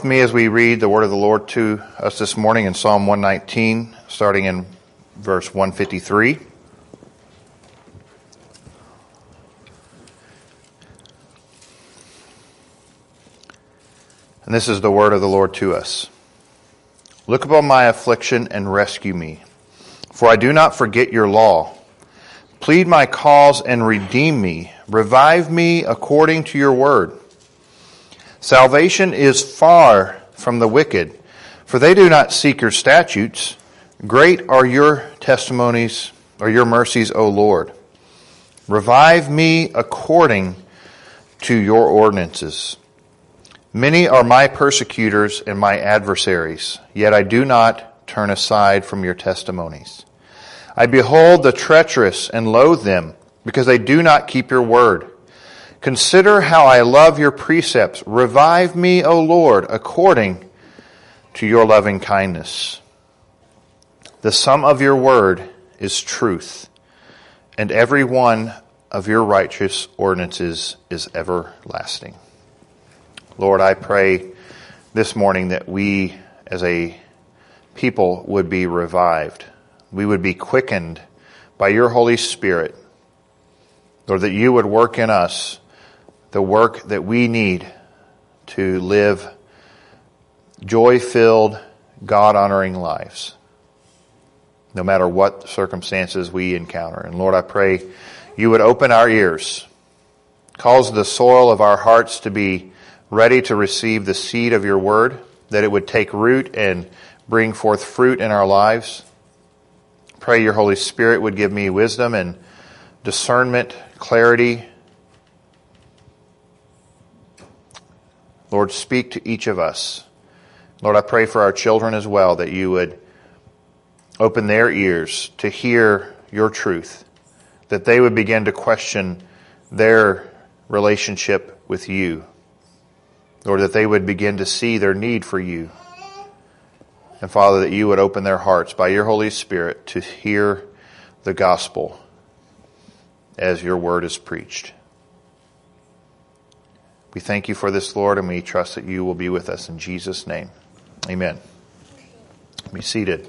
with me as we read the word of the Lord to us this morning in Psalm 119, starting in verse 153. And this is the word of the Lord to us. Look upon my affliction and rescue me, for I do not forget your law. Plead my cause and redeem me. Revive me according to your word. Salvation is far from the wicked, for they do not seek your statutes. Great are your testimonies, or your mercies, O Lord. Revive me according to your ordinances. Many are my persecutors and my adversaries, yet I do not turn aside from your testimonies. I behold the treacherous and loathe them, because they do not keep your word. Consider how I love your precepts. Revive me, O Lord, according to your loving kindness. The sum of your word is truth, and every one of your righteous ordinances is everlasting. Lord, I pray this morning that we as a people would be revived. We would be quickened by your Holy Spirit. Lord, that you would work in us the work that we need to live joy filled, God honoring lives, no matter what circumstances we encounter. And Lord, I pray you would open our ears, cause the soil of our hearts to be ready to receive the seed of your word, that it would take root and bring forth fruit in our lives. Pray your Holy Spirit would give me wisdom and discernment, clarity, Lord, speak to each of us. Lord, I pray for our children as well that you would open their ears to hear your truth, that they would begin to question their relationship with you. Lord, that they would begin to see their need for you. And Father, that you would open their hearts by your Holy Spirit to hear the gospel as your word is preached. We thank you for this, Lord, and we trust that you will be with us in Jesus' name. Amen. Be seated.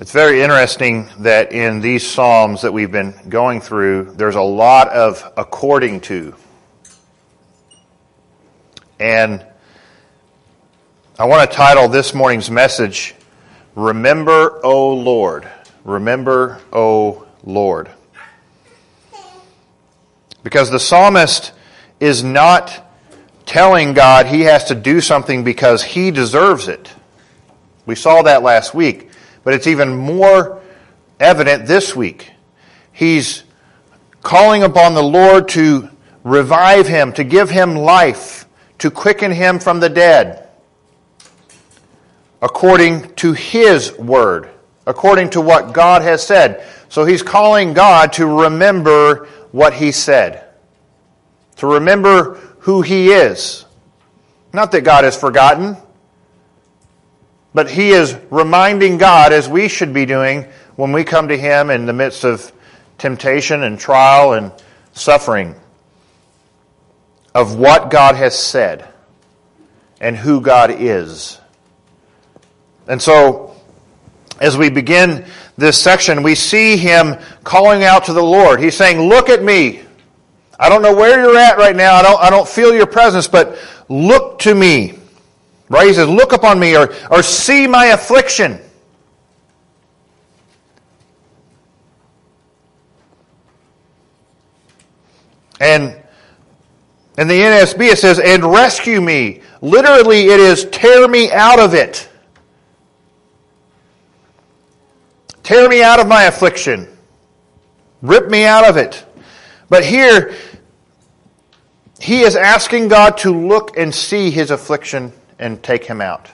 It's very interesting that in these Psalms that we've been going through, there's a lot of according to. And I want to title this morning's message, Remember, O Lord. Remember, O Lord. Because the psalmist is not telling God he has to do something because he deserves it. We saw that last week, but it's even more evident this week. He's calling upon the Lord to revive him, to give him life, to quicken him from the dead according to His Word, according to what God has said. So he's calling God to remember what He said, to remember who He is. Not that God has forgotten, but He is reminding God, as we should be doing when we come to Him in the midst of temptation and trial and suffering, of what God has said and who God is. And so, as we begin this section, we see him calling out to the Lord. He's saying, Look at me. I don't know where you're at right now. I don't, I don't feel your presence, but look to me. Right? He says, Look upon me or, or see my affliction. And in the NASB it says, and rescue me. Literally, it is tear me out of it. Tear me out of my affliction. Rip me out of it. But here, he is asking God to look and see his affliction and take him out.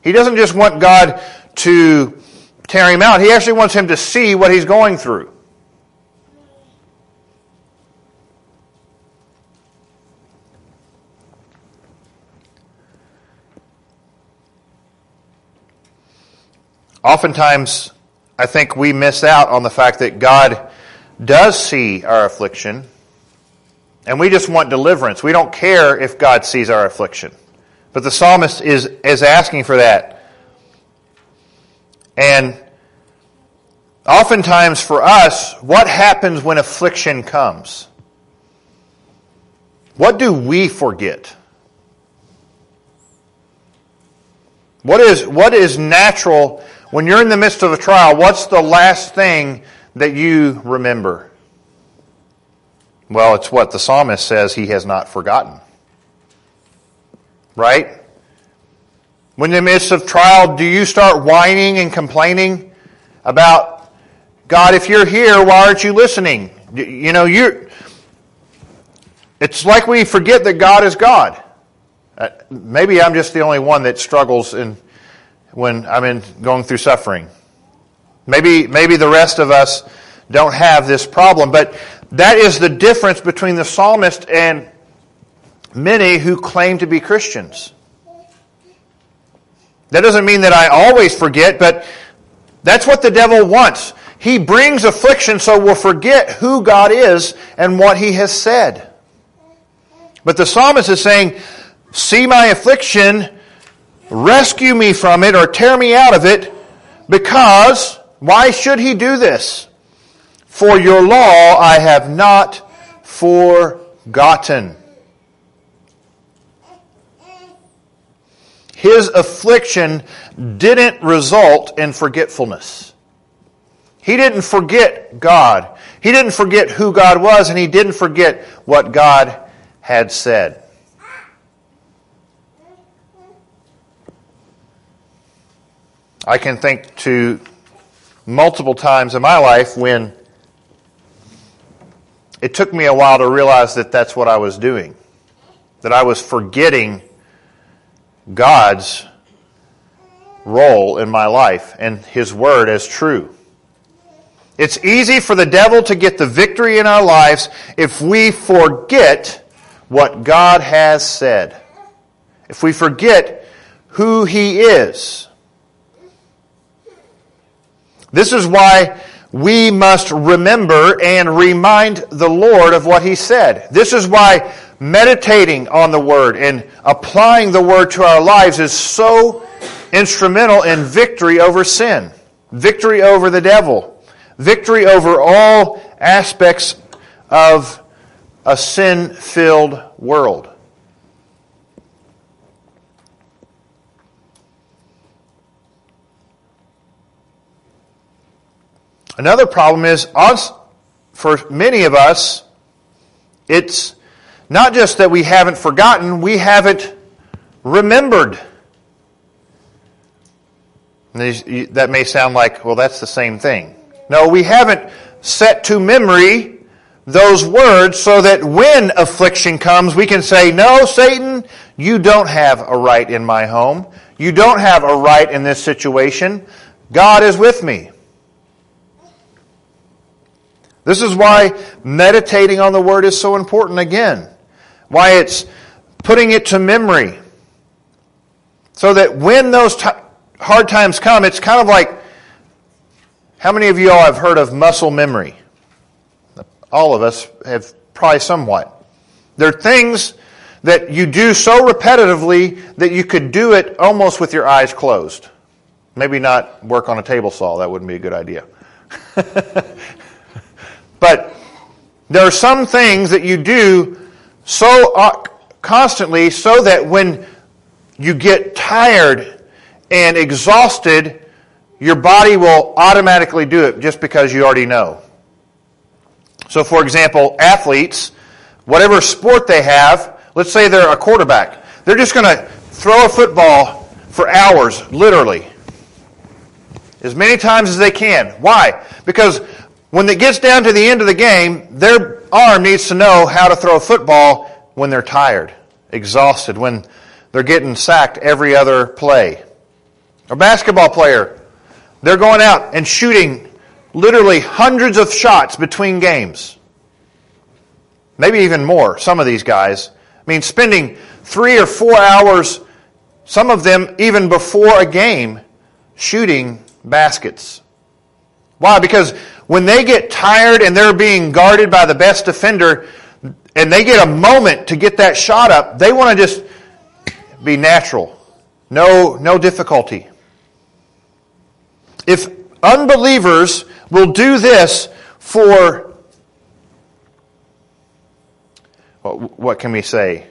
He doesn't just want God to tear him out, he actually wants him to see what he's going through. Oftentimes, I think we miss out on the fact that God does see our affliction, and we just want deliverance. We don't care if God sees our affliction. But the psalmist is, is asking for that. And oftentimes for us, what happens when affliction comes? What do we forget? What is, what is natural when you're in the midst of a trial? What's the last thing that you remember? Well, it's what the psalmist says he has not forgotten. Right? When in the midst of trial, do you start whining and complaining about, God, if you're here, why aren't you listening? You know, you're, it's like we forget that God is God. Uh, maybe I'm just the only one that struggles in, when I'm in, going through suffering. Maybe, maybe the rest of us don't have this problem, but that is the difference between the psalmist and many who claim to be Christians. That doesn't mean that I always forget, but that's what the devil wants. He brings affliction so we'll forget who God is and what he has said. But the psalmist is saying, See my affliction, rescue me from it, or tear me out of it, because, why should he do this? For your law I have not forgotten. His affliction didn't result in forgetfulness. He didn't forget God. He didn't forget who God was, and he didn't forget what God had said. I can think to multiple times in my life when it took me a while to realize that that's what I was doing, that I was forgetting God's role in my life and His Word as true. It's easy for the devil to get the victory in our lives if we forget what God has said. If we forget who He is. This is why we must remember and remind the Lord of what He said. This is why meditating on the Word and applying the Word to our lives is so instrumental in victory over sin, victory over the devil, victory over all aspects of a sin filled world. Another problem is for many of us, it's not just that we haven't forgotten, we haven't remembered. That may sound like, well, that's the same thing. No, we haven't set to memory those words so that when affliction comes, we can say, No, Satan, you don't have a right in my home. You don't have a right in this situation. God is with me. This is why meditating on the Word is so important again. Why it's putting it to memory. So that when those t- hard times come, it's kind of like how many of you all have heard of muscle memory? All of us have probably somewhat. There are things that you do so repetitively that you could do it almost with your eyes closed. Maybe not work on a table saw, that wouldn't be a good idea. But there are some things that you do so uh, constantly so that when you get tired and exhausted, your body will automatically do it just because you already know. So, for example, athletes, whatever sport they have, let's say they're a quarterback, they're just going to throw a football for hours, literally, as many times as they can. Why? Because when it gets down to the end of the game, their arm needs to know how to throw a football when they're tired, exhausted, when they're getting sacked every other play. A basketball player, they're going out and shooting literally hundreds of shots between games. Maybe even more, some of these guys. I mean, spending three or four hours, some of them even before a game, shooting baskets. Why? Because when they get tired and they're being guarded by the best defender, and they get a moment to get that shot up, they want to just be natural. No, no difficulty. If unbelievers will do this for, what can we say?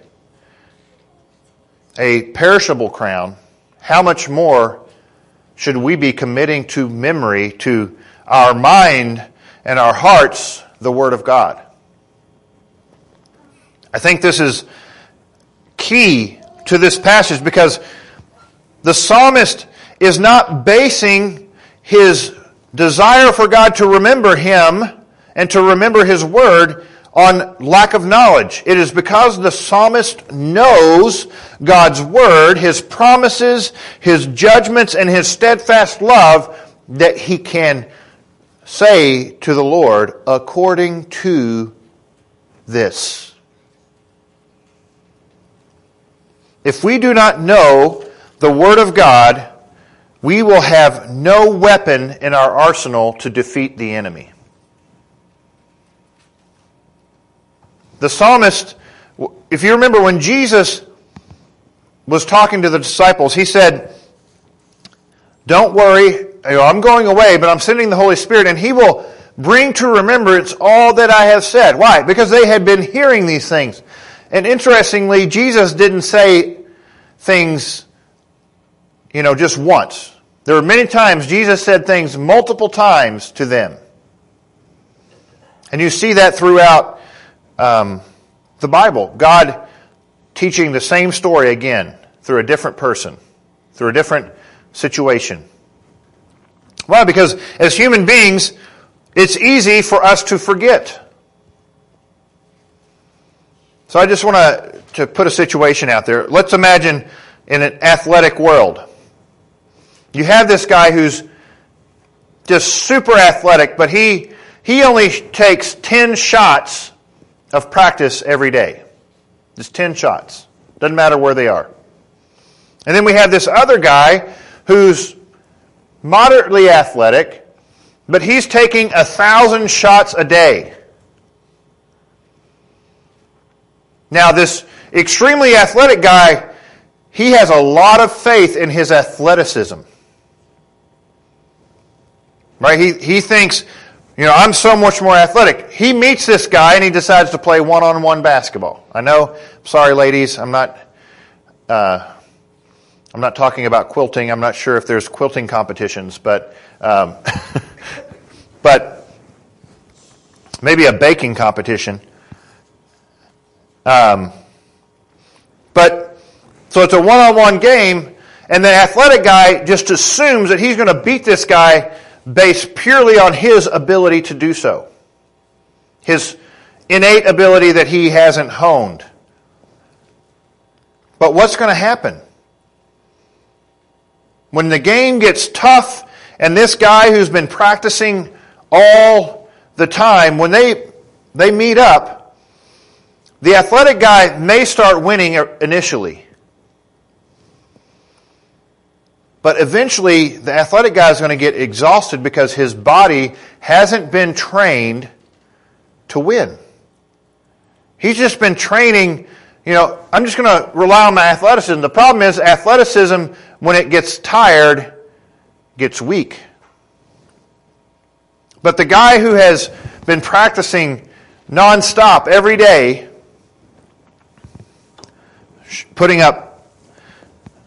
A perishable crown, how much more should we be committing to memory, to our mind and our hearts, the Word of God? I think this is key to this passage because the psalmist is not basing his desire for God to remember him and to remember his word on lack of knowledge. It is because the psalmist knows God's word, his promises, his judgments, and his steadfast love that he can say to the Lord, according to this. If we do not know the Word of God, we will have no weapon in our arsenal to defeat the enemy. The psalmist, if you remember when Jesus was talking to the disciples, he said, Don't worry, I'm going away, but I'm sending the Holy Spirit, and He will bring to remembrance all that I have said. Why? Because they had been hearing these things. And interestingly, Jesus didn't say things you know, just once. There were many times Jesus said things multiple times to them. And you see that throughout um, the Bible. God teaching the same story again through a different person, through a different situation. Why? Because as human beings, it's easy for us to forget. So I just want to, to put a situation out there. Let's imagine in an athletic world. You have this guy who's just super athletic, but he, he only takes 10 shots of practice every day. Just 10 shots. Doesn't matter where they are. And then we have this other guy who's moderately athletic, but he's taking a thousand shots a day. Now, this extremely athletic guy, he has a lot of faith in his athleticism. Right? He, he thinks, you know, I'm so much more athletic. He meets this guy and he decides to play one on one basketball. I know, sorry ladies, I'm not, uh, I'm not talking about quilting. I'm not sure if there's quilting competitions, but, um, but maybe a baking competition. Um, but, so it's a one on one game, and the athletic guy just assumes that he's going to beat this guy based purely on his ability to do so, his innate ability that he hasn't honed. But what's going to happen? When the game gets tough and this guy who's been practicing all the time, when they, they meet up, the athletic guy may start winning initially. But eventually, the athletic guy is going to get exhausted because his body hasn't been trained to win. He's just been training, you know, I'm just going to rely on my athleticism. The problem is, athleticism, when it gets tired, gets weak. But the guy who has been practicing nonstop every day, putting up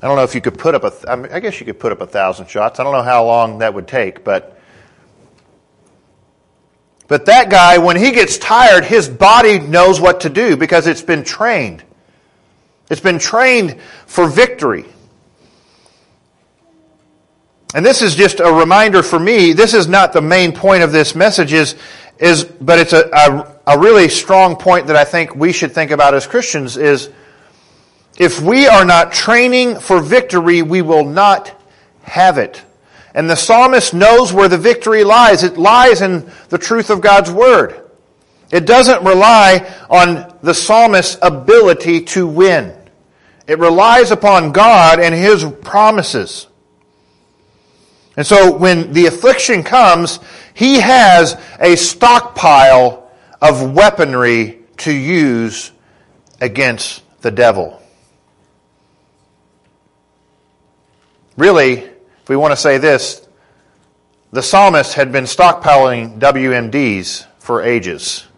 I don't know if you could put up a. I, mean, I guess you could put up a thousand shots. I don't know how long that would take, but but that guy, when he gets tired, his body knows what to do because it's been trained. It's been trained for victory. And this is just a reminder for me. This is not the main point of this message, is, is but it's a, a, a really strong point that I think we should think about as Christians is if we are not training for victory, we will not have it. And the psalmist knows where the victory lies. It lies in the truth of God's word. It doesn't rely on the psalmist's ability to win. It relies upon God and His promises. And so when the affliction comes, he has a stockpile of weaponry to use against the devil. Really, if we want to say this, the psalmist had been stockpiling WMDs for ages.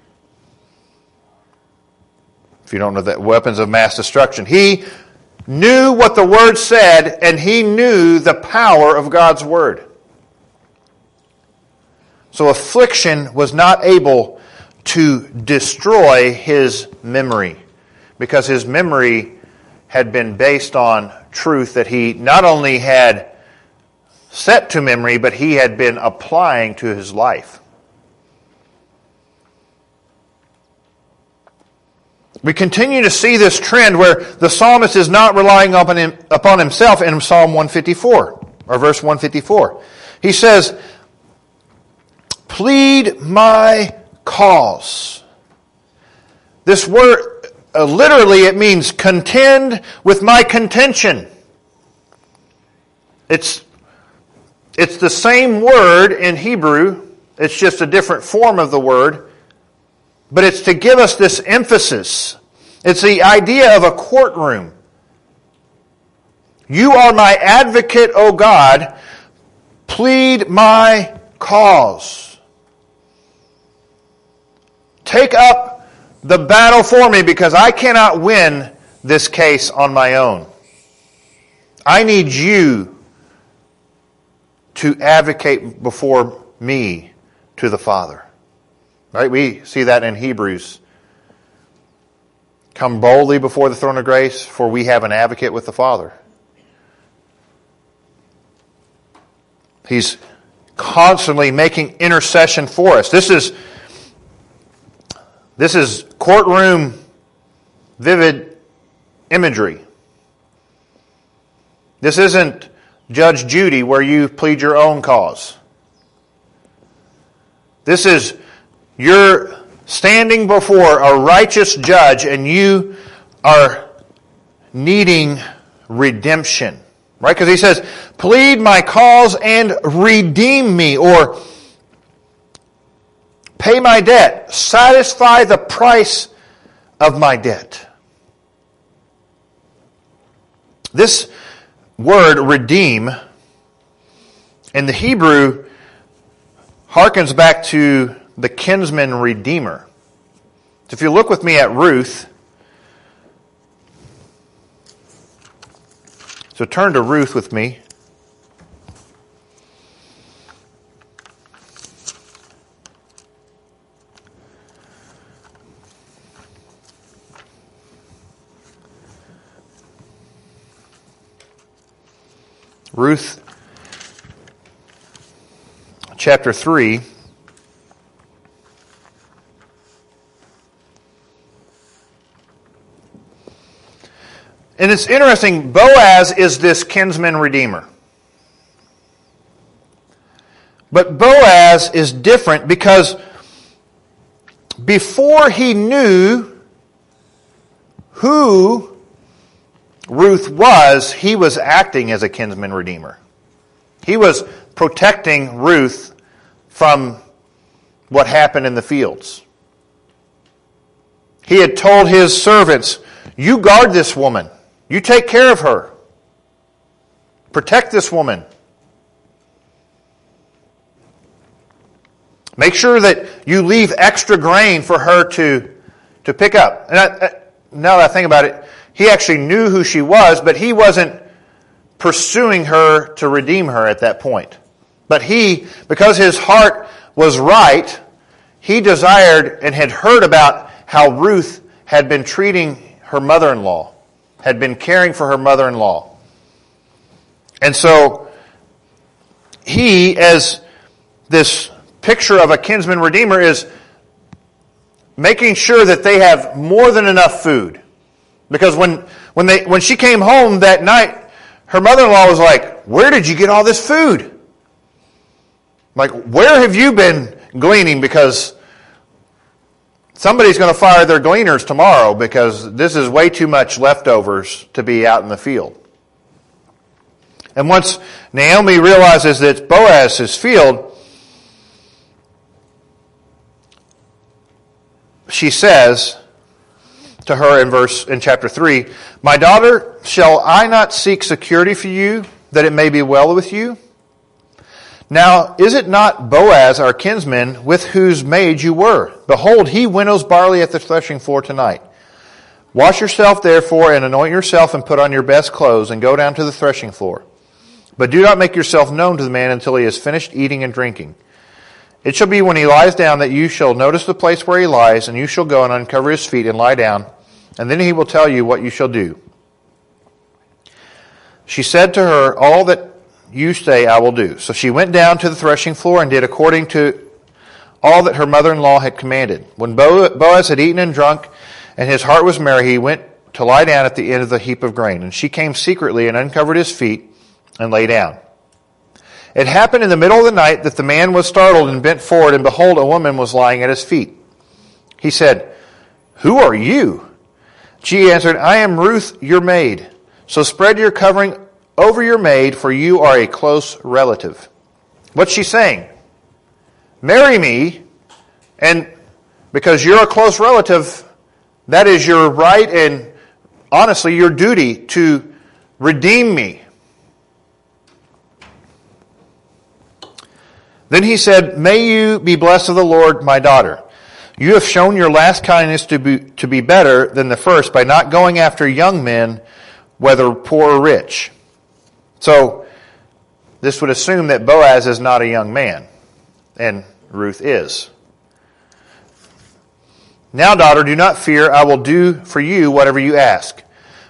If you don't know that, weapons of mass destruction. He knew what the word said, and he knew the power of God's word. So affliction was not able to destroy his memory because his memory had been based on truth that he not only had set to memory, but he had been applying to his life. We continue to see this trend where the psalmist is not relying upon, him, upon himself in Psalm 154, or verse 154. He says, Plead my cause. This word, uh, literally, it means contend with my contention. It's, it's the same word in Hebrew, it's just a different form of the word but it's to give us this emphasis. It's the idea of a courtroom. You are my advocate, O God. Plead my cause. Take up the battle for me because I cannot win this case on my own. I need you to advocate before me to the Father. Right? We see that in Hebrews. Come boldly before the throne of grace, for we have an advocate with the Father. He's constantly making intercession for us. This is this is courtroom vivid imagery. This isn't Judge Judy where you plead your own cause. This is you're standing before a righteous judge and you are needing redemption. Right? Because he says, plead my cause and redeem me, or pay my debt, satisfy the price of my debt. This word, redeem, in the Hebrew, harkens back to the kinsman redeemer. So if you look with me at Ruth, so turn to Ruth with me. Ruth chapter 3. And it's interesting, Boaz is this kinsman redeemer. But Boaz is different because before he knew who Ruth was, he was acting as a kinsman redeemer. He was protecting Ruth from what happened in the fields. He had told his servants, You guard this woman. You take care of her. Protect this woman. Make sure that you leave extra grain for her to, to pick up. And I, now that I think about it, he actually knew who she was, but he wasn't pursuing her to redeem her at that point. But he, because his heart was right, he desired and had heard about how Ruth had been treating her mother in law had been caring for her mother in law. And so, he, as this picture of a kinsman redeemer, is making sure that they have more than enough food. Because when, when, they, when she came home that night, her mother in law was like, Where did you get all this food? Like, where have you been gleaning? Because Somebody's going to fire their gleaners tomorrow because this is way too much leftovers to be out in the field. And once Naomi realizes that it's Boaz's field, she says to her in verse in chapter 3, "My daughter, shall I not seek security for you that it may be well with you?" Now, is it not Boaz, our kinsman, with whose maid you were? Behold, he winnows barley at the threshing floor tonight. Wash yourself, therefore, and anoint yourself, and put on your best clothes, and go down to the threshing floor. But do not make yourself known to the man until he has finished eating and drinking. It shall be when he lies down that you shall notice the place where he lies, and you shall go and uncover his feet and lie down, and then he will tell you what you shall do. She said to her, All that you say I will do. So she went down to the threshing floor and did according to all that her mother in law had commanded. When Boaz had eaten and drunk, and his heart was merry, he went to lie down at the end of the heap of grain. And she came secretly and uncovered his feet and lay down. It happened in the middle of the night that the man was startled and bent forward, and behold, a woman was lying at his feet. He said, Who are you? She answered, I am Ruth, your maid. So spread your covering over your maid, for you are a close relative. What's she saying? Marry me, and because you're a close relative, that is your right and honestly your duty to redeem me. Then he said, May you be blessed of the Lord, my daughter. You have shown your last kindness to be, to be better than the first by not going after young men, whether poor or rich. So, this would assume that Boaz is not a young man, and Ruth is. Now, daughter, do not fear. I will do for you whatever you ask.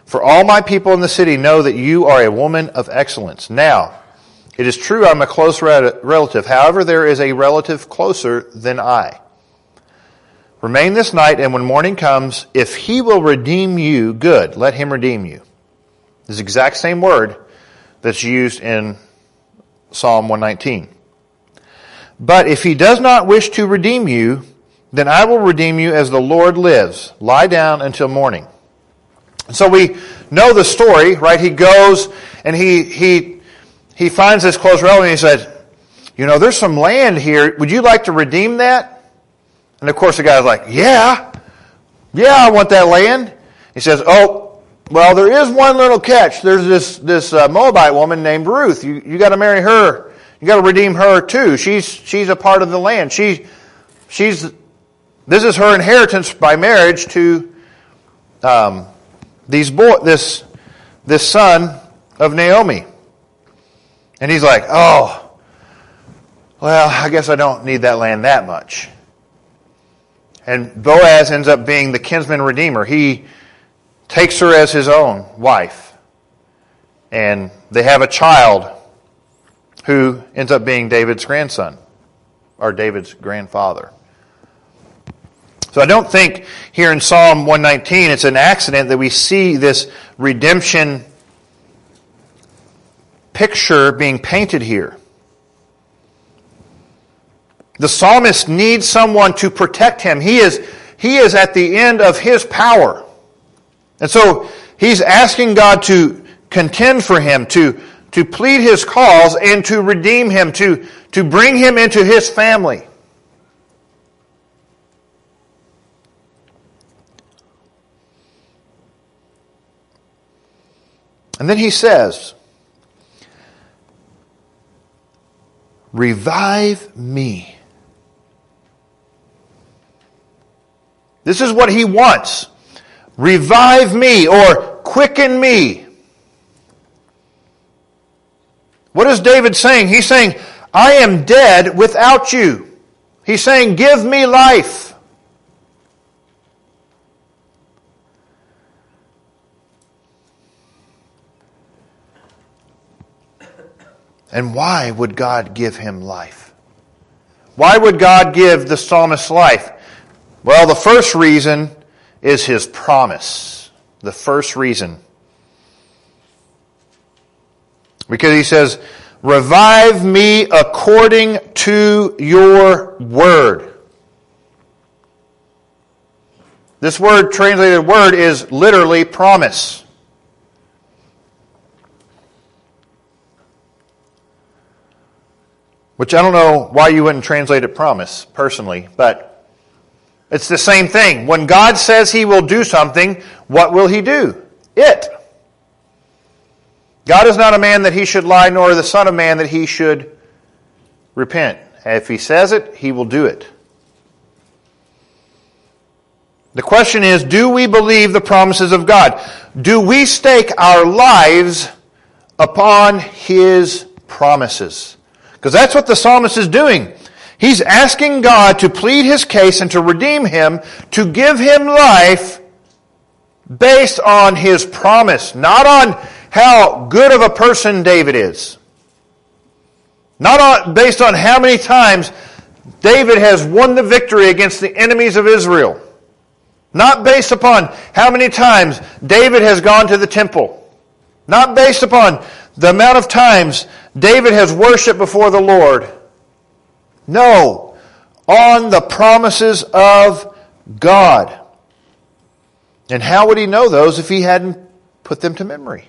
For all my people in the city know that you are a woman of excellence. Now, it is true I'm a close relative. However, there is a relative closer than I. Remain this night, and when morning comes, if he will redeem you, good, let him redeem you. This exact same word that's used in Psalm 119. But if he does not wish to redeem you, then I will redeem you as the Lord lives. Lie down until morning. So we know the story, right? He goes and he, he, he finds this close relative and he says, you know, there's some land here. Would you like to redeem that? And of course the guy's like, yeah, yeah, I want that land. He says, oh, well, there is one little catch. There's this this uh, Moabite woman named Ruth. You you got to marry her. You got to redeem her too. She's she's a part of the land. She she's this is her inheritance by marriage to um, these boy this this son of Naomi. And he's like, oh, well, I guess I don't need that land that much. And Boaz ends up being the kinsman redeemer. He takes her as his own wife. And they have a child who ends up being David's grandson, or David's grandfather. So I don't think here in Psalm 119 it's an accident that we see this redemption picture being painted here. The psalmist needs someone to protect him. He is, he is at the end of his power. And so he's asking God to contend for him, to, to plead his cause, and to redeem him, to, to bring him into his family. And then he says, Revive me. This is what he wants. Revive me or quicken me. What is David saying? He's saying, I am dead without you. He's saying, Give me life. And why would God give him life? Why would God give the psalmist life? Well, the first reason is his promise. The first reason. Because he says, Revive me according to your word. This word, translated word, is literally promise. Which I don't know why you wouldn't translate it promise, personally, but It's the same thing. When God says he will do something, what will he do? It. God is not a man that he should lie, nor the Son of Man that he should repent. If he says it, he will do it. The question is, do we believe the promises of God? Do we stake our lives upon his promises? Because that's what the psalmist is doing. He's asking God to plead his case and to redeem him, to give him life based on his promise, not on how good of a person David is. Not on, based on how many times David has won the victory against the enemies of Israel. Not based upon how many times David has gone to the temple. Not based upon the amount of times David has worshiped before the Lord. No. On the promises of God. And how would he know those if he hadn't put them to memory?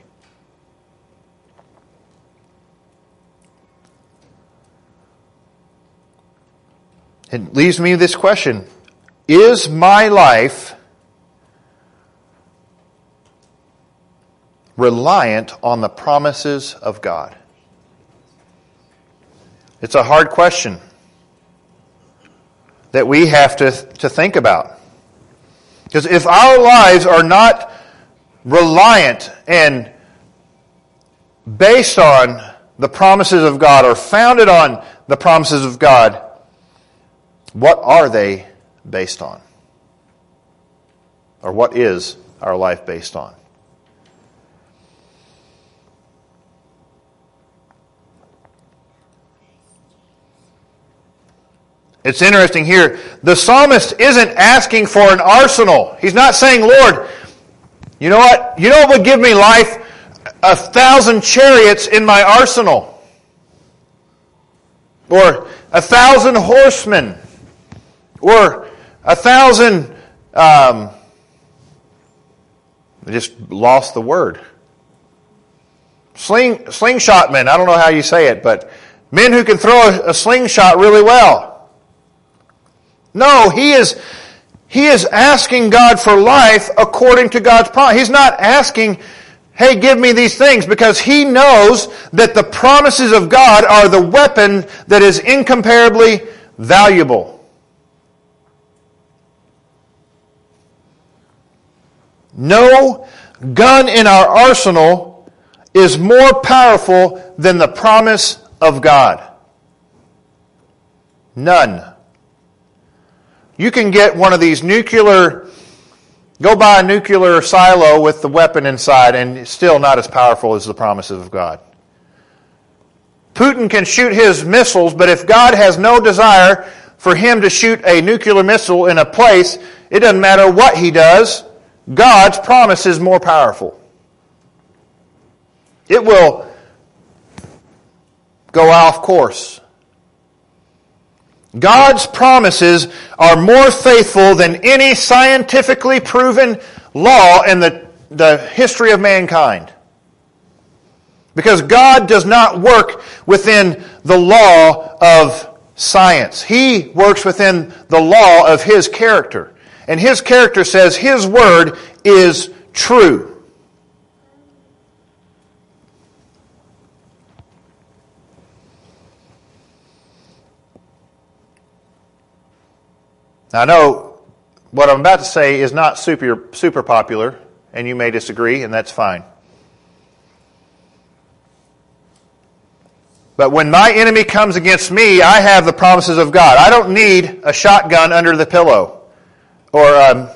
It leaves me this question Is my life reliant on the promises of God? It's a hard question that we have to, to think about. Because if our lives are not reliant and based on the promises of God or founded on the promises of God, what are they based on? Or what is our life based on? It's interesting here. The psalmist isn't asking for an arsenal. He's not saying, Lord, you know what? You know what would give me life? A thousand chariots in my arsenal. Or a thousand horsemen. Or a thousand, um, I just lost the word. Sling, slingshot men. I don't know how you say it, but men who can throw a, a slingshot really well. No, he is, he is asking God for life according to God's promise. He's not asking, hey, give me these things, because he knows that the promises of God are the weapon that is incomparably valuable. No gun in our arsenal is more powerful than the promise of God. None. You can get one of these nuclear, go buy a nuclear silo with the weapon inside, and still not as powerful as the promises of God. Putin can shoot his missiles, but if God has no desire for him to shoot a nuclear missile in a place, it doesn't matter what he does, God's promise is more powerful. It will go off course. God's promises are more faithful than any scientifically proven law in the, the history of mankind. Because God does not work within the law of science. He works within the law of His character. And His character says His word is true. Now, I know what I'm about to say is not super, super popular, and you may disagree, and that's fine. But when my enemy comes against me, I have the promises of God. I don't need a shotgun under the pillow or a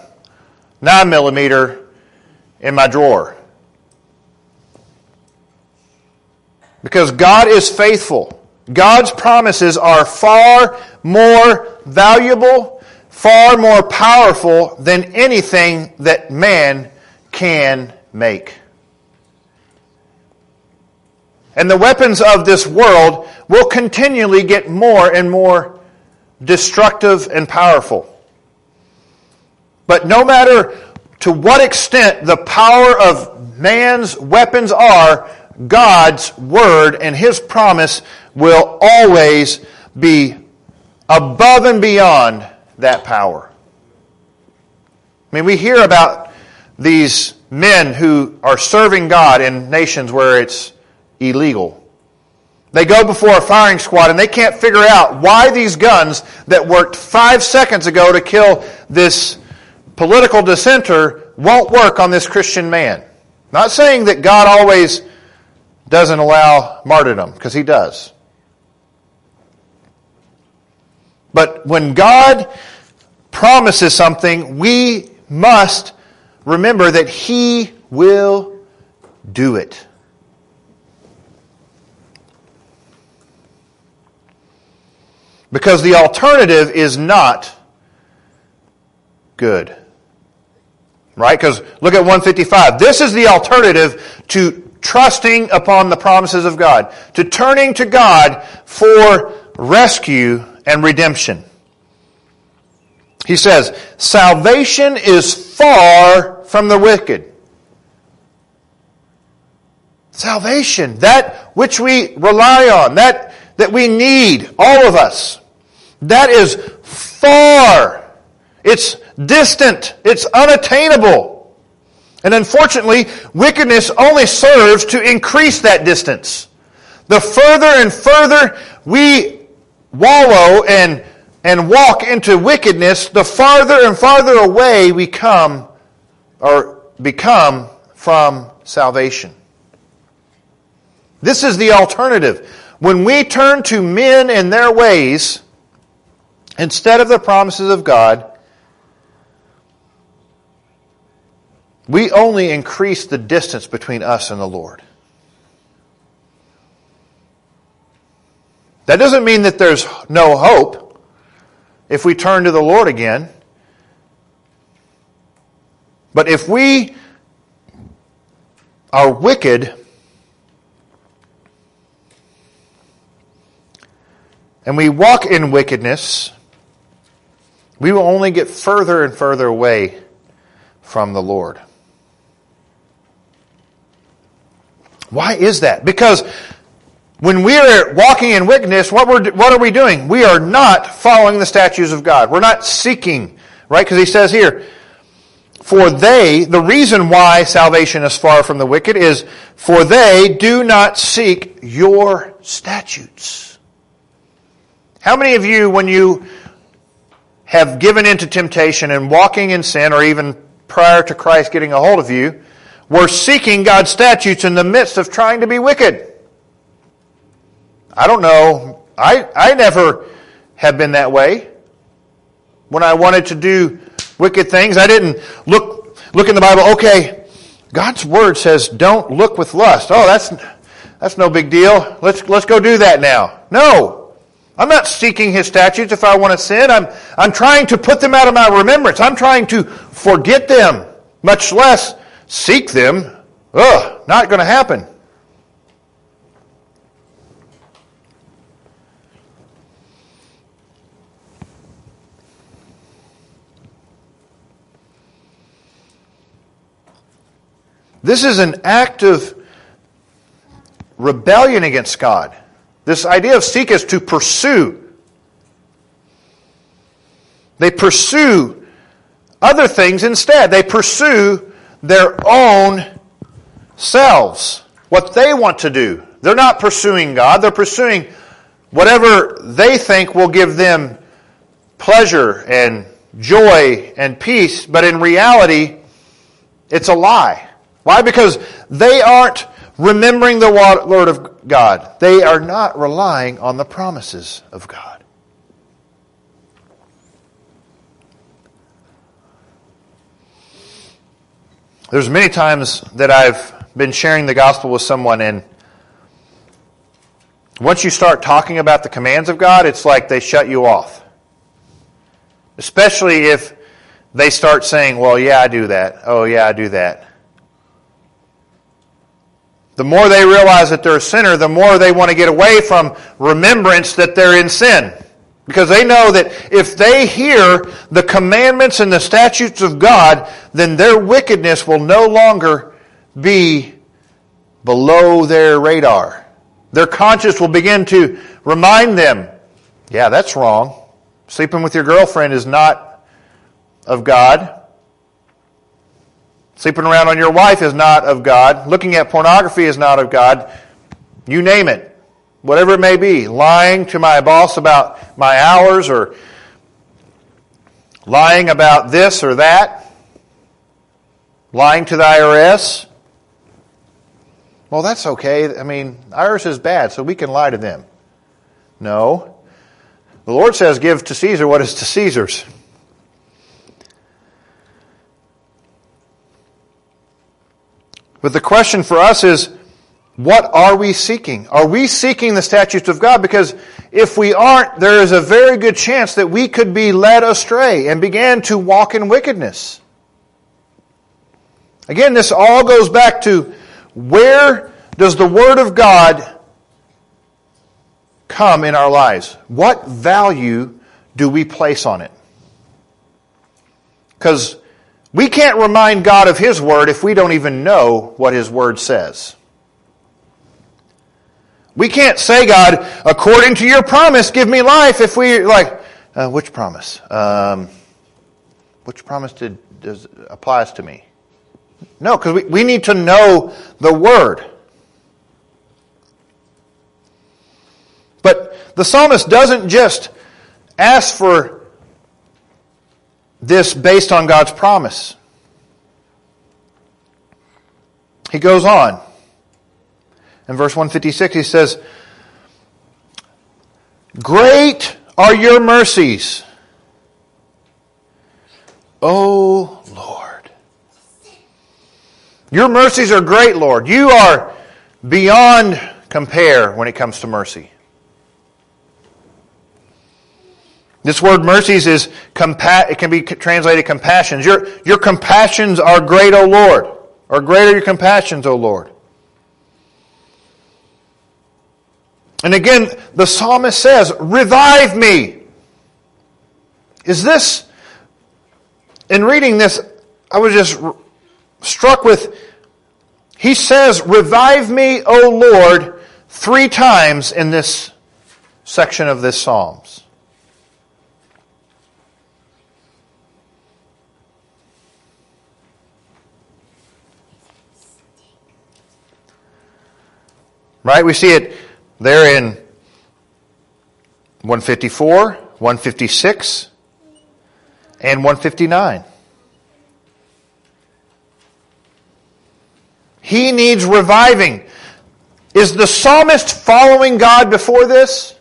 9 millimeter in my drawer. Because God is faithful. God's promises are far more valuable far more powerful than anything that man can make. And the weapons of this world will continually get more and more destructive and powerful. But no matter to what extent the power of man's weapons are, God's word and his promise will always be above and beyond that power. I mean, we hear about these men who are serving God in nations where it's illegal. They go before a firing squad and they can't figure out why these guns that worked five seconds ago to kill this political dissenter won't work on this Christian man. Not saying that God always doesn't allow martyrdom, because he does. But when God promises something, we must remember that he will do it. Because the alternative is not good. Right? Because look at 155. This is the alternative to trusting upon the promises of God, to turning to God for rescue and redemption. He says, Salvation is far from the wicked. Salvation, that which we rely on, that, that we need, all of us, that is far. It's distant. It's unattainable. And unfortunately, wickedness only serves to increase that distance. The further and further we wallow and, and walk into wickedness, the farther and farther away we come or become from salvation. This is the alternative. When we turn to men and their ways instead of the promises of God, we only increase the distance between us and the Lord. That doesn't mean that there's no hope if we turn to the Lord again. But if we are wicked and we walk in wickedness, we will only get further and further away from the Lord. Why is that? Because when we are walking in wickedness, what, we're, what are we doing? We are not following the statutes of God. We're not seeking, right? Because he says here, for they, the reason why salvation is far from the wicked is, for they do not seek your statutes. How many of you, when you have given into temptation and walking in sin, or even prior to Christ getting a hold of you, were seeking God's statutes in the midst of trying to be wicked. I don't know. I, I never have been that way. When I wanted to do wicked things, I didn't look, look in the Bible, okay, God's word says don't look with lust. Oh, that's, that's no big deal. Let's, let's go do that now. No. I'm not seeking his statutes if I want to sin. I'm, I'm trying to put them out of my remembrance. I'm trying to forget them, much less seek them, ugh, not going to happen. This is an act of rebellion against God. This idea of seek is to pursue. They pursue other things instead. They pursue their own selves, what they want to do. They're not pursuing God, they're pursuing whatever they think will give them pleasure and joy and peace, but in reality, it's a lie. Why? Because they aren't remembering the word of God. They are not relying on the promises of God. There's many times that I've been sharing the gospel with someone and once you start talking about the commands of God, it's like they shut you off. Especially if they start saying, well, yeah, I do that. Oh, yeah, I do that. The more they realize that they're a sinner, the more they want to get away from remembrance that they're in sin. Because they know that if they hear the commandments and the statutes of God, then their wickedness will no longer be below their radar. Their conscience will begin to remind them, yeah, that's wrong. Sleeping with your girlfriend is not of God. Sleeping around on your wife is not of God. Looking at pornography is not of God. You name it. Whatever it may be. Lying to my boss about my hours or lying about this or that. Lying to the IRS. Well, that's okay. I mean, IRS is bad, so we can lie to them. No. The Lord says, give to Caesar what is to Caesar's. But the question for us is, what are we seeking? Are we seeking the statutes of God? Because if we aren't, there is a very good chance that we could be led astray and begin to walk in wickedness. Again, this all goes back to where does the Word of God come in our lives? What value do we place on it? Because we can't remind God of His Word if we don't even know what His Word says. We can't say, God, according to your promise, give me life if we, like, uh, which promise? Um, which promise did, does, applies to me? No, because we, we need to know the Word. But the psalmist doesn't just ask for this based on God's promise. He goes on. In verse 156, he says, Great are your mercies, O Lord. Your mercies are great, Lord. You are beyond compare when it comes to mercy. This word mercies is compa- it can be translated compassions. Your, your compassions are great, O Lord. Or great are your compassions, O Lord. And again, the psalmist says, Revive me. Is this, in reading this, I was just struck with, he says, Revive me, O Lord, three times in this section of this Psalms. Right? We see it there in 154, 156, and 159. He needs reviving. Is the psalmist following God before this?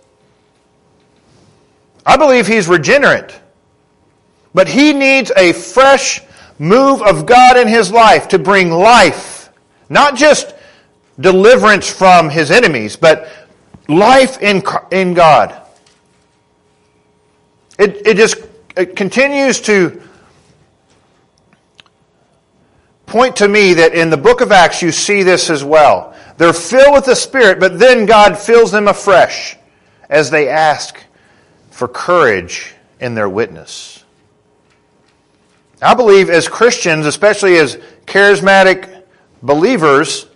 I believe he's regenerate. But he needs a fresh move of God in his life to bring life. Not just deliverance from his enemies, but life in, in God. It, it just it continues to point to me that in the book of Acts you see this as well. They're filled with the Spirit, but then God fills them afresh as they ask for courage in their witness. I believe as Christians, especially as charismatic believers,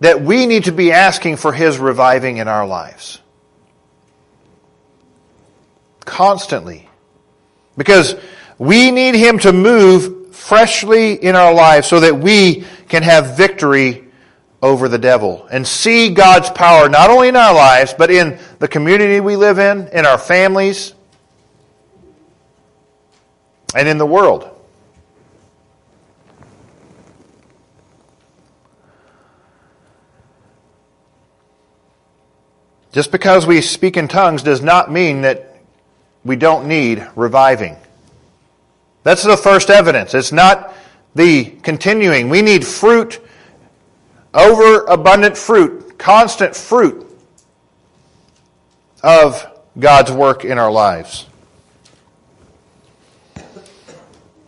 that we need to be asking for His reviving in our lives. Constantly. Because we need Him to move freshly in our lives so that we can have victory over the devil and see God's power not only in our lives, but in the community we live in, in our families, and in the world. Just because we speak in tongues does not mean that we don't need reviving. That's the first evidence. It's not the continuing. We need fruit, overabundant fruit, constant fruit of God's work in our lives.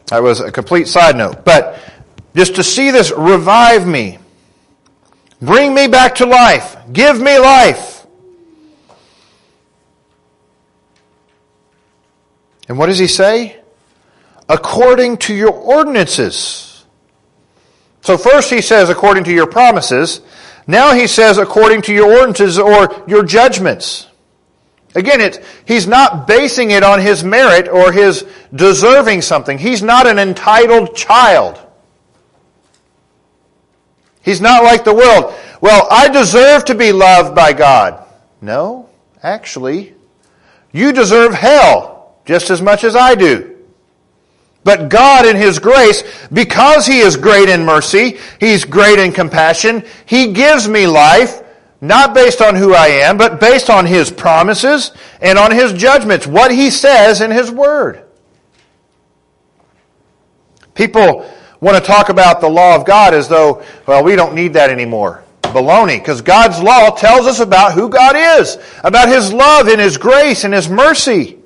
That was a complete side note. But just to see this revive me, bring me back to life, give me life. And what does he say? According to your ordinances. So first he says, according to your promises. Now he says, according to your ordinances or your judgments. Again, it, he's not basing it on his merit or his deserving something. He's not an entitled child. He's not like the world. Well, I deserve to be loved by God. No, actually, you deserve hell just as much as I do. But God in His grace, because He is great in mercy, He's great in compassion, He gives me life, not based on who I am, but based on His promises and on His judgments, what He says in His Word. People want to talk about the law of God as though, well, we don't need that anymore. Baloney, because God's law tells us about who God is, about His love and His grace and His mercy.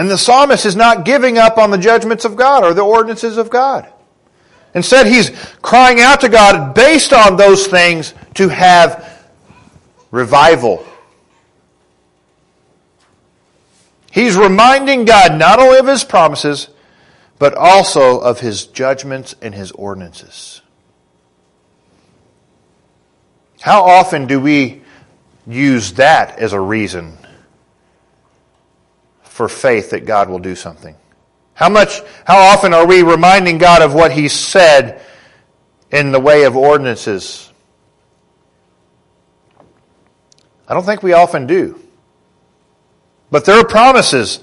And the psalmist is not giving up on the judgments of God or the ordinances of God. Instead, he's crying out to God based on those things to have revival. He's reminding God not only of his promises, but also of his judgments and his ordinances. How often do we use that as a reason for faith that God will do something? How much, how often are we reminding God of what He said in the way of ordinances? I don't think we often do. But there are promises.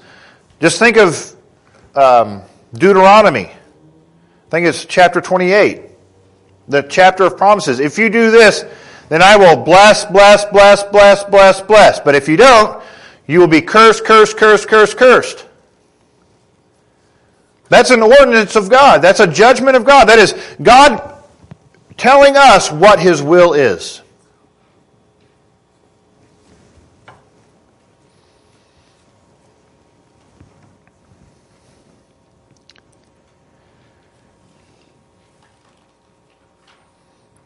Just think of um, Deuteronomy. I think it's chapter 28. The chapter of promises. If you do this, then I will bless, bless, bless, bless, bless, bless. But if you don't, you will be cursed, cursed, cursed, cursed, cursed. That's an ordinance of God. That's a judgment of God. That is God telling us what His will is.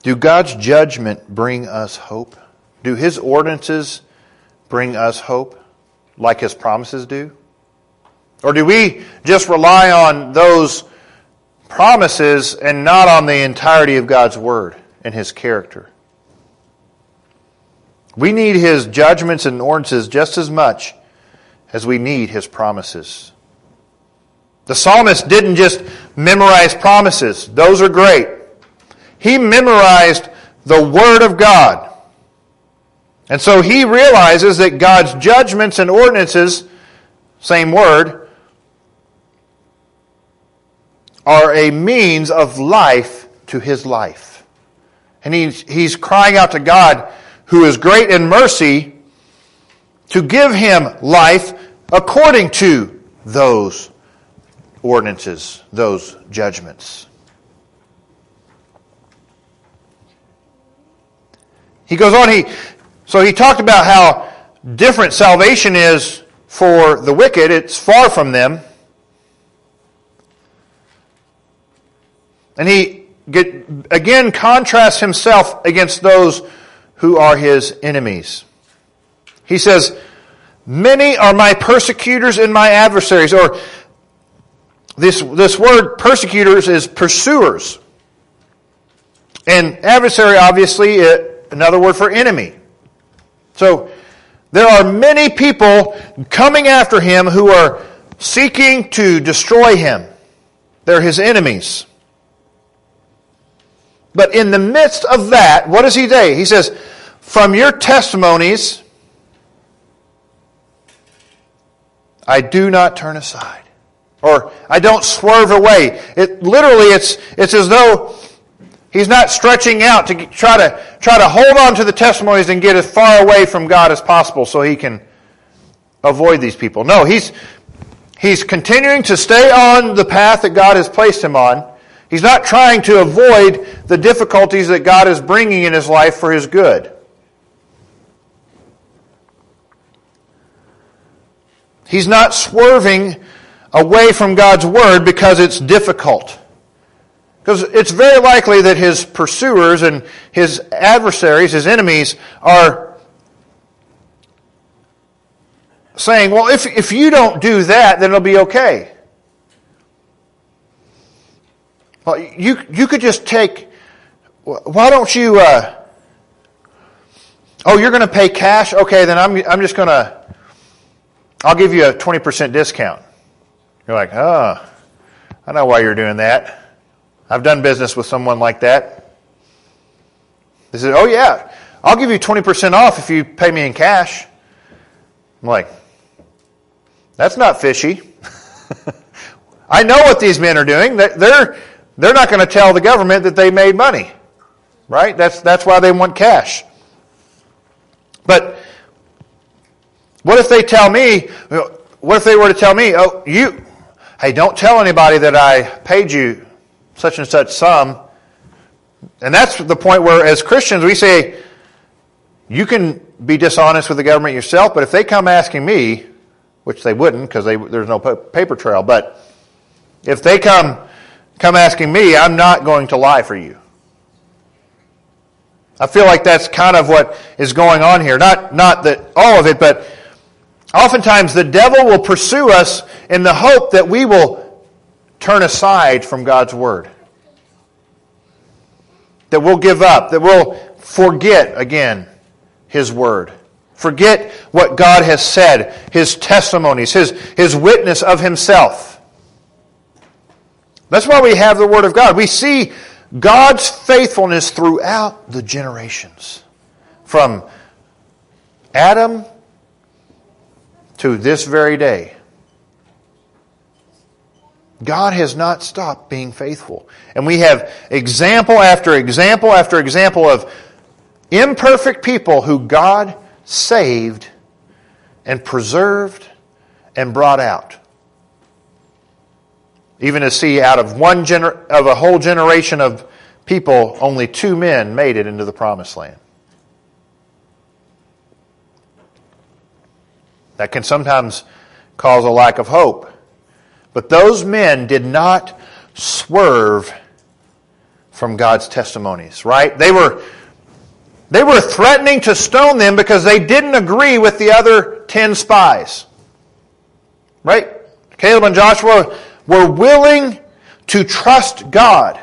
Do God's judgment bring us hope? Do His ordinances bring us hope like His promises do? Or do we just rely on those promises and not on the entirety of God's Word and His character? We need His judgments and ordinances just as much as we need His promises. The psalmist didn't just memorize promises, those are great. He memorized the Word of God. And so he realizes that God's judgments and ordinances, same word, are a means of life to his life. And he's, he's crying out to God, who is great in mercy, to give him life according to those ordinances, those judgments. He goes on, he, so he talked about how different salvation is for the wicked. It's far from them. And he get, again contrasts himself against those who are his enemies. He says, Many are my persecutors and my adversaries. Or this, this word persecutors is pursuers. And adversary, obviously, another word for enemy. So there are many people coming after him who are seeking to destroy him. They're his enemies. But in the midst of that, what does he say? He says, From your testimonies, I do not turn aside. Or I don't swerve away. It literally it's it's as though he's not stretching out to try to try to hold on to the testimonies and get as far away from God as possible so he can avoid these people. No, he's he's continuing to stay on the path that God has placed him on. He's not trying to avoid the difficulties that God is bringing in his life for his good. He's not swerving away from God's word because it's difficult. Because it's very likely that his pursuers and his adversaries, his enemies, are saying, well, if, if you don't do that, then it'll be okay. Well, you, you could just take, why don't you, uh, oh, you're going to pay cash? Okay, then I'm, I'm just going to, I'll give you a 20% discount. You're like, oh, I know why you're doing that. I've done business with someone like that. They said, Oh, yeah, I'll give you 20% off if you pay me in cash. I'm like, That's not fishy. I know what these men are doing. They're, they're not going to tell the government that they made money. Right? That's, that's why they want cash. But what if they tell me, what if they were to tell me, oh, you, hey, don't tell anybody that I paid you such and such sum. And that's the point where, as Christians, we say, you can be dishonest with the government yourself, but if they come asking me, which they wouldn't because there's no paper trail, but if they come, come asking me, I'm not going to lie for you. I feel like that's kind of what is going on here. Not, not that all of it, but oftentimes the devil will pursue us in the hope that we will turn aside from God's Word. That we'll give up, that we'll forget again His Word. Forget what God has said, His testimonies, His, His witness of Himself. That's why we have the Word of God. We see God's faithfulness throughout the generations. From Adam to this very day. God has not stopped being faithful. And we have example after example after example of imperfect people who God saved and preserved and brought out. Even to see out of one gener- of a whole generation of people, only two men made it into the promised land. That can sometimes cause a lack of hope. But those men did not swerve from God's testimonies, right? They were, they were threatening to stone them because they didn't agree with the other 10 spies. Right? Caleb and Joshua were willing to trust God.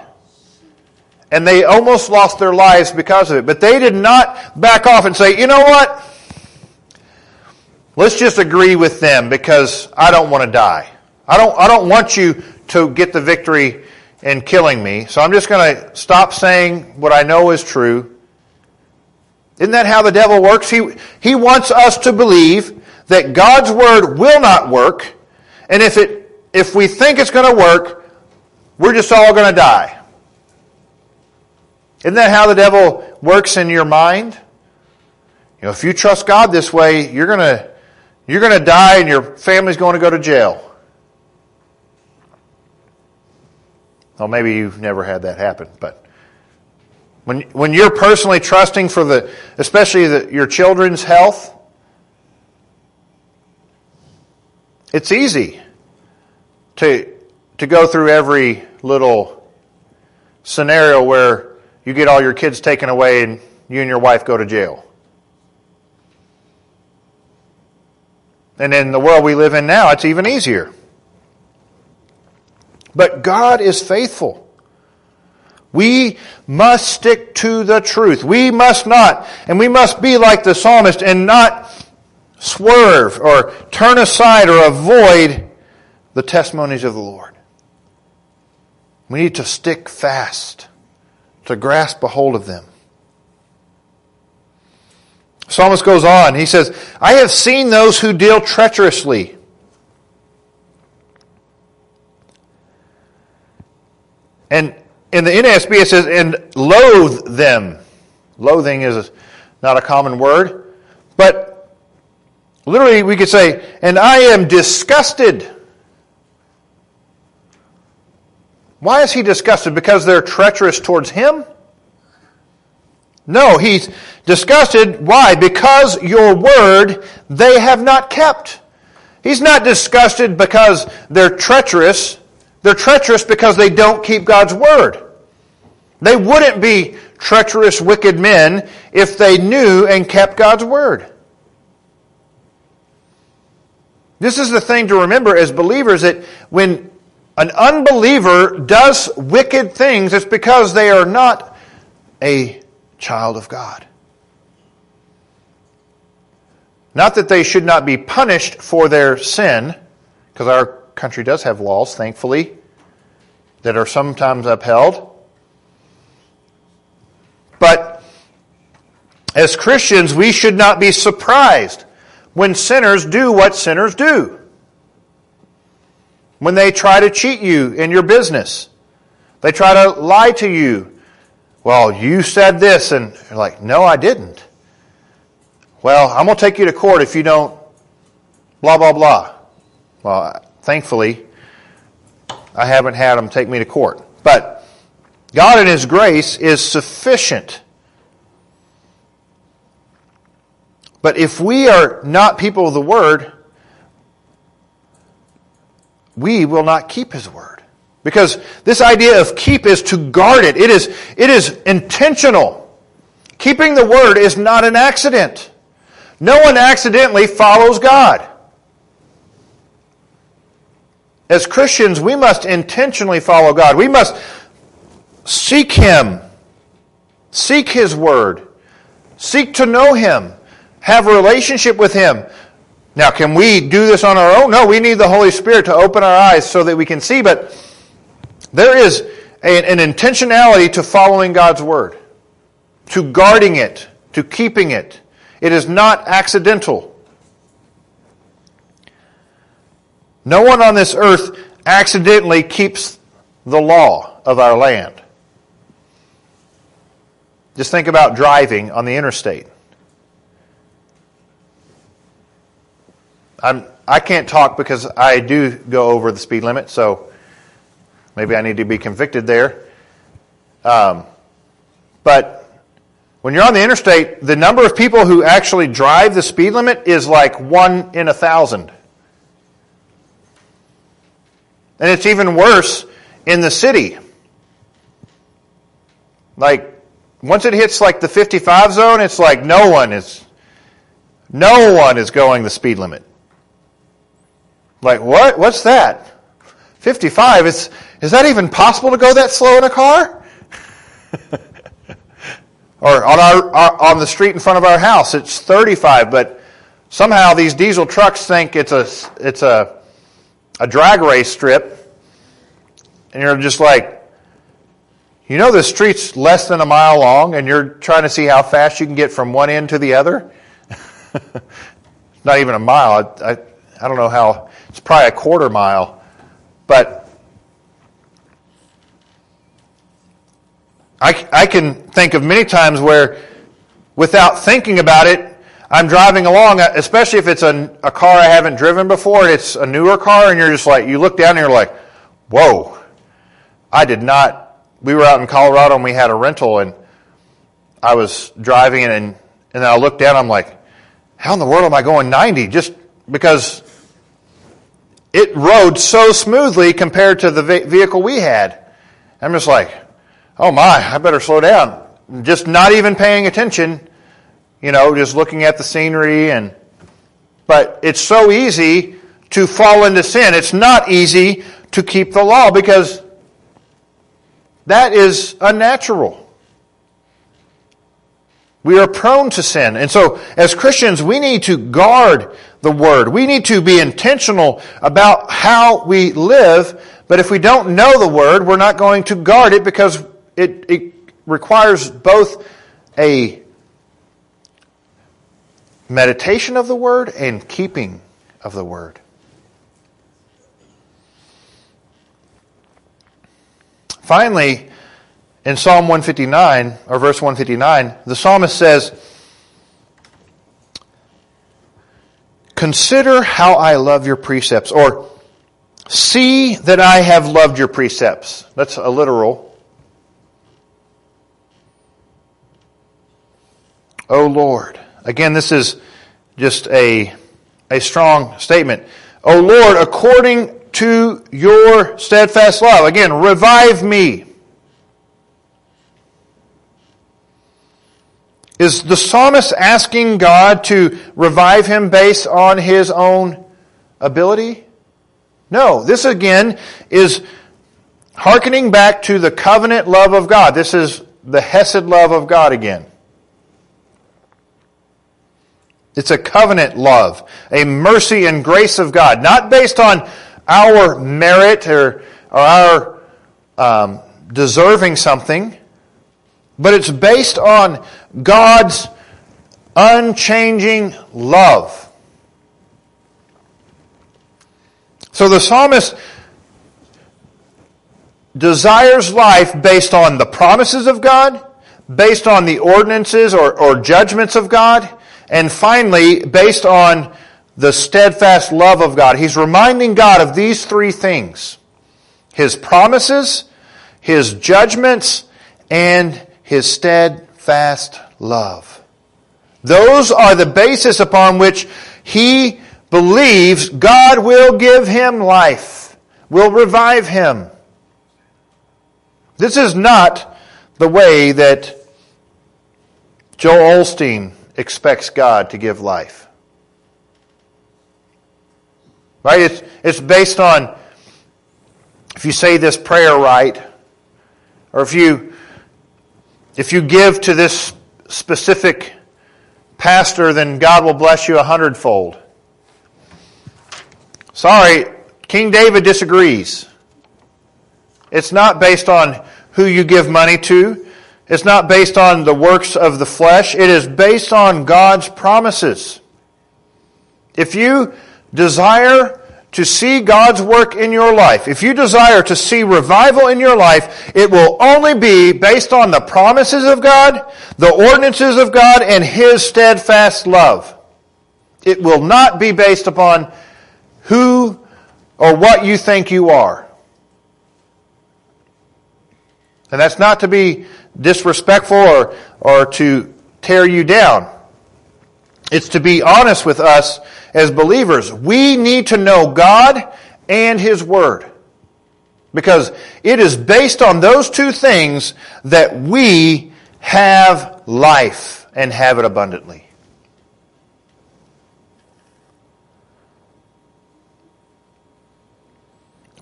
And they almost lost their lives because of it. But they did not back off and say, you know what? Let's just agree with them because I don't want to die. I don't, I don't want you to get the victory in killing me, so I'm just going to stop saying what I know is true. Isn't that how the devil works? He, he wants us to believe that God's word will not work, and if, it, if we think it's going to work, we're just all going to die. Isn't that how the devil works in your mind? You know, if you trust God this way, you're going to, you're going to die and your family's going to go to jail. Well, maybe you've never had that happen, but when, when you're personally trusting for the, especially the, your children's health, it's easy to, to go through every little scenario where you get all your kids taken away and you and your wife go to jail. And in the world we live in now, it's even easier. But God is faithful. We must stick to the truth. We must not, and we must be like the psalmist and not swerve or turn aside or avoid the testimonies of the Lord. We need to stick fast, to grasp a hold of them. Psalmist goes on. He says, I have seen those who deal treacherously. And in the NASB it says, and loathe them. Loathing is not a common word, but literally we could say, and I am disgusted. Why is he disgusted? Because they're treacherous towards him? No, he's disgusted. Why? Because your word they have not kept. He's not disgusted because they're treacherous. They're treacherous because they don't keep God's word. They wouldn't be treacherous, wicked men if they knew and kept God's word. This is the thing to remember as believers that when an unbeliever does wicked things, it's because they are not a child of God. Not that they should not be punished for their sin, because our country does have laws, thankfully. That are sometimes upheld. But as Christians, we should not be surprised when sinners do what sinners do. When they try to cheat you in your business, they try to lie to you. Well, you said this, and you're like, no, I didn't. Well, I'm going to take you to court if you don't, blah, blah, blah. Well, thankfully, I haven't had them take me to court. But God in His grace is sufficient. But if we are not people of the Word, we will not keep His Word. Because this idea of keep is to guard it. It is, it is intentional. Keeping the Word is not an accident. No one accidentally follows God. As Christians, we must intentionally follow God. We must seek Him, seek His Word, seek to know Him, have a relationship with Him. Now, can we do this on our own? No, we need the Holy Spirit to open our eyes so that we can see, but there is an intentionality to following God's Word, to guarding it, to keeping it. It is not accidental. No one on this earth accidentally keeps the law of our land. Just think about driving on the interstate. I'm, I can't talk because I do go over the speed limit, so maybe I need to be convicted there. Um, but when you're on the interstate, the number of people who actually drive the speed limit is like one in a thousand. And it's even worse in the city. Like, once it hits like the 55 zone, it's like no one is, no one is going the speed limit. Like, what? What's that? 55? Is, is that even possible to go that slow in a car? or on our, our, on the street in front of our house, it's 35, but somehow these diesel trucks think it's a, it's a, a drag race strip, and you're just like, you know, the street's less than a mile long, and you're trying to see how fast you can get from one end to the other. Not even a mile. I, I, I don't know how. It's probably a quarter mile, but I, I can think of many times where, without thinking about it, I'm driving along, uh, especially if it's a, a car I haven't driven before, it's a newer car, and you're just like, you look down and you're like, whoa, I did not. We were out in Colorado and we had a rental, and I was driving, and and then I looked down. I'm like, how in the world am I going 90? Just because it rode so smoothly compared to the vehicle we had. I'm just like, oh my, I better slow down. Just not even paying attention you know, just looking at the scenery and, but it's so easy to fall into sin. It's not easy to keep the law because that is unnatural. We are prone to sin. And so, as Christians, we need to guard the Word. We need to be intentional about how we live. But if we don't know the Word, we're not going to guard it because it, it requires both a meditation of the word and keeping of the word. Finally, in Psalm 159, or verse 159, the psalmist says, Consider how I love your precepts, or see that I have loved your precepts. That's a literal. O Lord, Again, this is just a, a strong statement. O Lord, according to your steadfast love. Again, revive me. Is the psalmist asking God to revive him based on his own ability? No. This again is hearkening back to the covenant love of God. This is the Hesed love of God again. It's a covenant love, a mercy and grace of God, not based on our merit or, or our um, deserving something, but it's based on God's unchanging love. So the psalmist desires life based on the promises of God, based on the ordinances or, or judgments of God, and finally, based on the steadfast love of God. He's reminding God of these three things. His promises, His judgments, and His steadfast love. Those are the basis upon which he believes God will give him life, will revive him. This is not the way that Joel Osteen expects God to give life. Right? It's, it's based on if you say this prayer right, or if you if you give to this specific pastor, then God will bless you a hundredfold. Sorry, King David disagrees. It's not based on who you give money to. It's not based on the works of the flesh. It is based on God's promises. If you desire to see God's work in your life, if you desire to see revival in your life, it will only be based on the promises of God, the ordinances of God, and His steadfast love. It will not be based upon who or what you think you are. And that's not to be disrespectful or, or to tear you down. It's to be honest with us as believers. We need to know God and His Word. Because it is based on those two things that we have life and have it abundantly.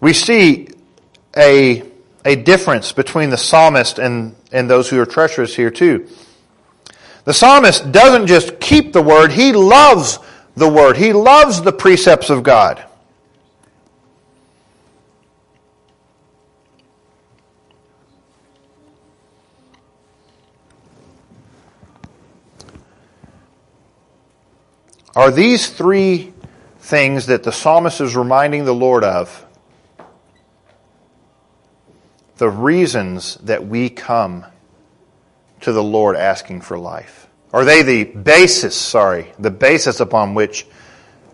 We see a, a difference between the psalmist and, and those who are treacherous here too. The psalmist doesn't just keep the word, he loves the word. He loves the precepts of God. Are these three things that the psalmist is reminding the Lord of the reasons that we come to the Lord asking for life? Are they the basis, sorry, the basis upon which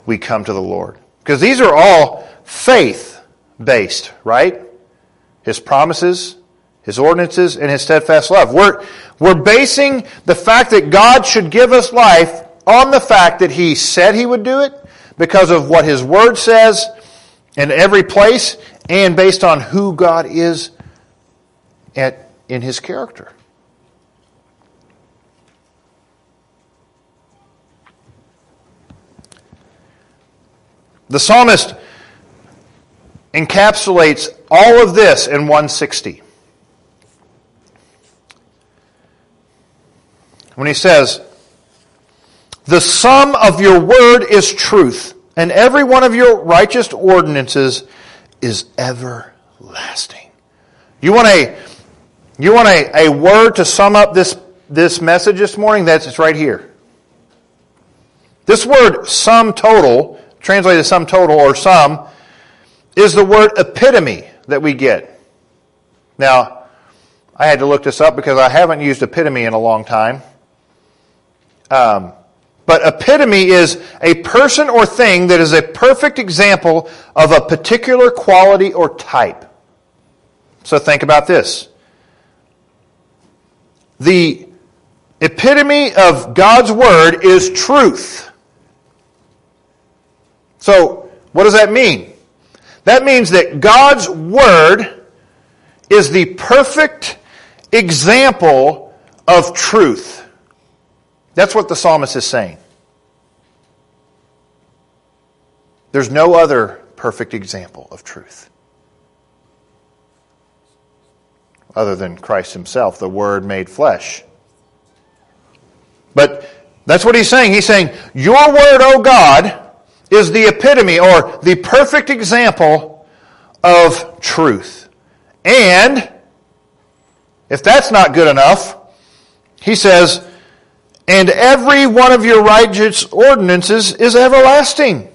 we come to the Lord? Because these are all faith based, right? His promises, His ordinances, and His steadfast love. We're, we're basing the fact that God should give us life on the fact that He said He would do it because of what His Word says in every place and based on who God is at, in His character. The psalmist encapsulates all of this in 160. When he says, The sum of your word is truth, and every one of your righteous ordinances is everlasting. You want a, you want a, a word to sum up this, this message this morning? That's it's right here. This word sum total translated sum total or sum, is the word epitome that we get. Now, I had to look this up because I haven't used epitome in a long time. Um, but epitome is a person or thing that is a perfect example of a particular quality or type. So think about this. The epitome of God's Word is truth. So, what does that mean? That means that God's Word is the perfect example of truth. That's what the psalmist is saying. There's no other perfect example of truth other than Christ Himself, the Word made flesh. But that's what He's saying. He's saying, Your Word, O God, is the epitome or the perfect example of truth. And if that's not good enough, he says, and every one of your righteous ordinances is everlasting.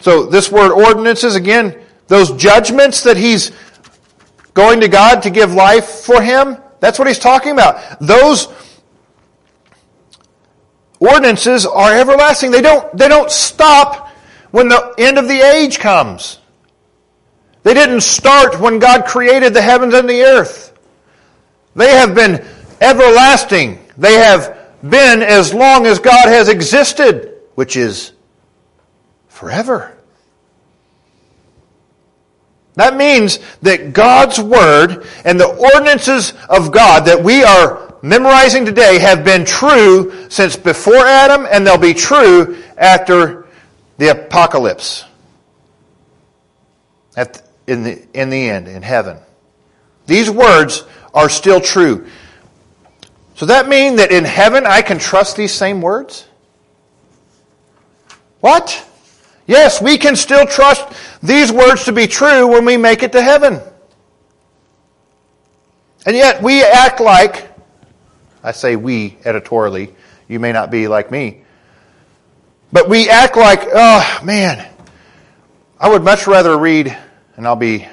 So this word ordinances, again, those judgments that he's going to God to give life for him, that's what he's talking about. Those ordinances are everlasting. They don't, they don't stop when the end of the age comes. They didn't start when God created the heavens and the earth. They have been everlasting. They have been as long as God has existed, which is forever. That means that God's Word and the ordinances of God that we are memorizing today have been true since before Adam and they'll be true after the apocalypse. At, in, the, in the end, in heaven. These words are still true. So that mean that in heaven I can trust these same words? What? Yes, we can still trust these words to be true when we make it to heaven. And yet we act like, I say we editorially, you may not be like me, but we act like, oh man, I would much rather read, and I'll be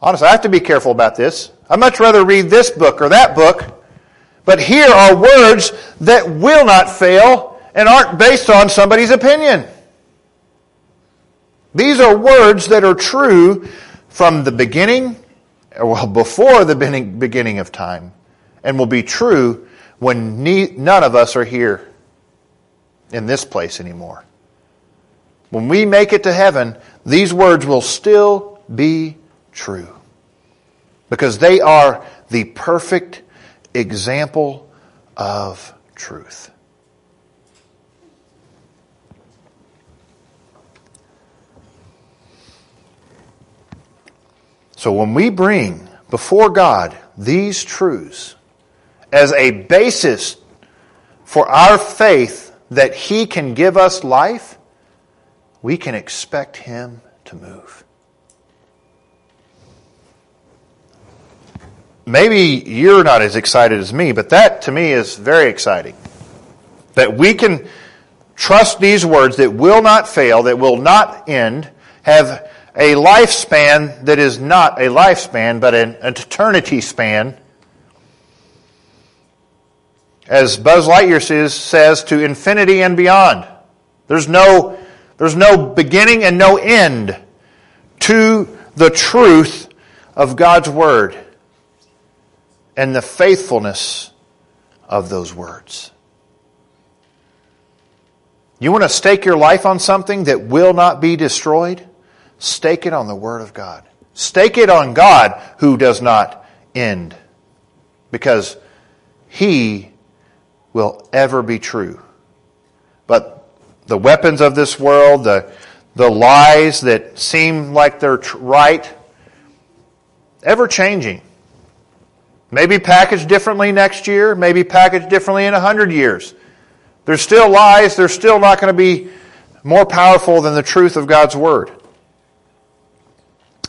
honest, I have to be careful about this. I'd much rather read this book or that book, but here are words that will not fail and aren't based on somebody's opinion. These are words that are true from the beginning, well, before the beginning of time, and will be true when none of us are here in this place anymore. When we make it to heaven, these words will still be true because they are the perfect example of truth. So when we bring before God these truths as a basis for our faith that He can give us life, we can expect Him to move. Maybe you're not as excited as me, but that to me is very exciting. That we can trust these words that will not fail, that will not end, have a lifespan that is not a lifespan, but an, eternity span. As Buzz Lightyear says, says, to infinity and beyond. There's no, there's no beginning and no end to the truth of God's Word and the faithfulness of those words. You want to stake your life on something that will not be destroyed? Stake it on the Word of God. Stake it on God who does not end. Because He will ever be true. But the weapons of this world, the, the lies that seem like they're right, ever changing. Maybe packaged differently next year, maybe packaged differently in a hundred years. There's still lies, they're still not going to be more powerful than the truth of God's Word.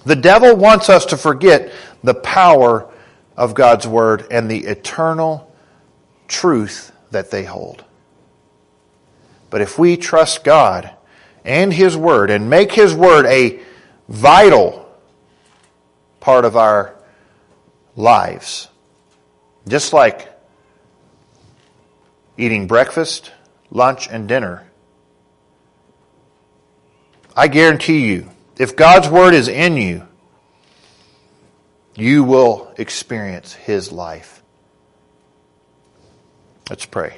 The devil wants us to forget the power of God's Word and the eternal truth that they hold. But if we trust God and His Word and make His Word a vital part of our lives, just like eating breakfast, lunch, and dinner, I guarantee you if God's Word is in you, you will experience His life. Let's pray.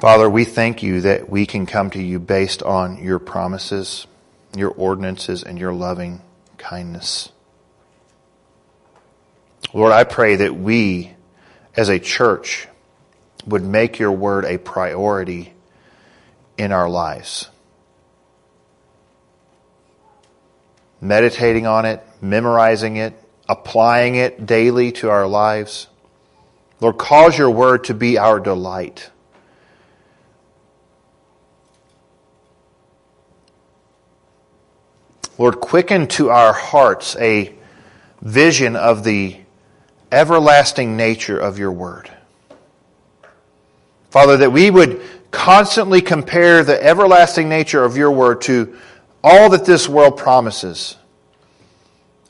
Father, we thank you that we can come to you based on your promises, your ordinances, and your loving kindness. Lord, I pray that we as a church would make your word a priority in our lives. Meditating on it, memorizing it, applying it daily to our lives. Lord, cause your word to be our delight. Lord, quicken to our hearts a vision of the everlasting nature of your word. Father, that we would constantly compare the everlasting nature of your word to all that this world promises,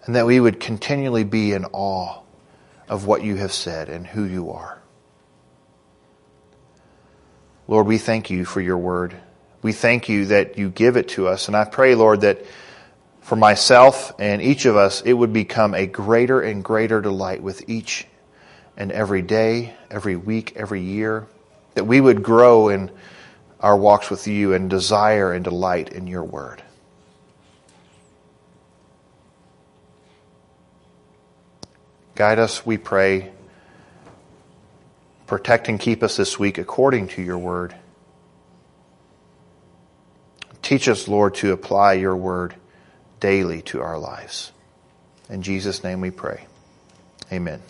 and that we would continually be in awe of what you have said and who you are. Lord, we thank you for your word. We thank you that you give it to us. And I pray, Lord, that for myself and each of us, it would become a greater and greater delight with each and every day, every week, every year, that we would grow in our walks with you and desire and delight in your word. Guide us, we pray. Protect and keep us this week according to your word. Teach us, Lord, to apply your word daily to our lives. In Jesus' name we pray. Amen.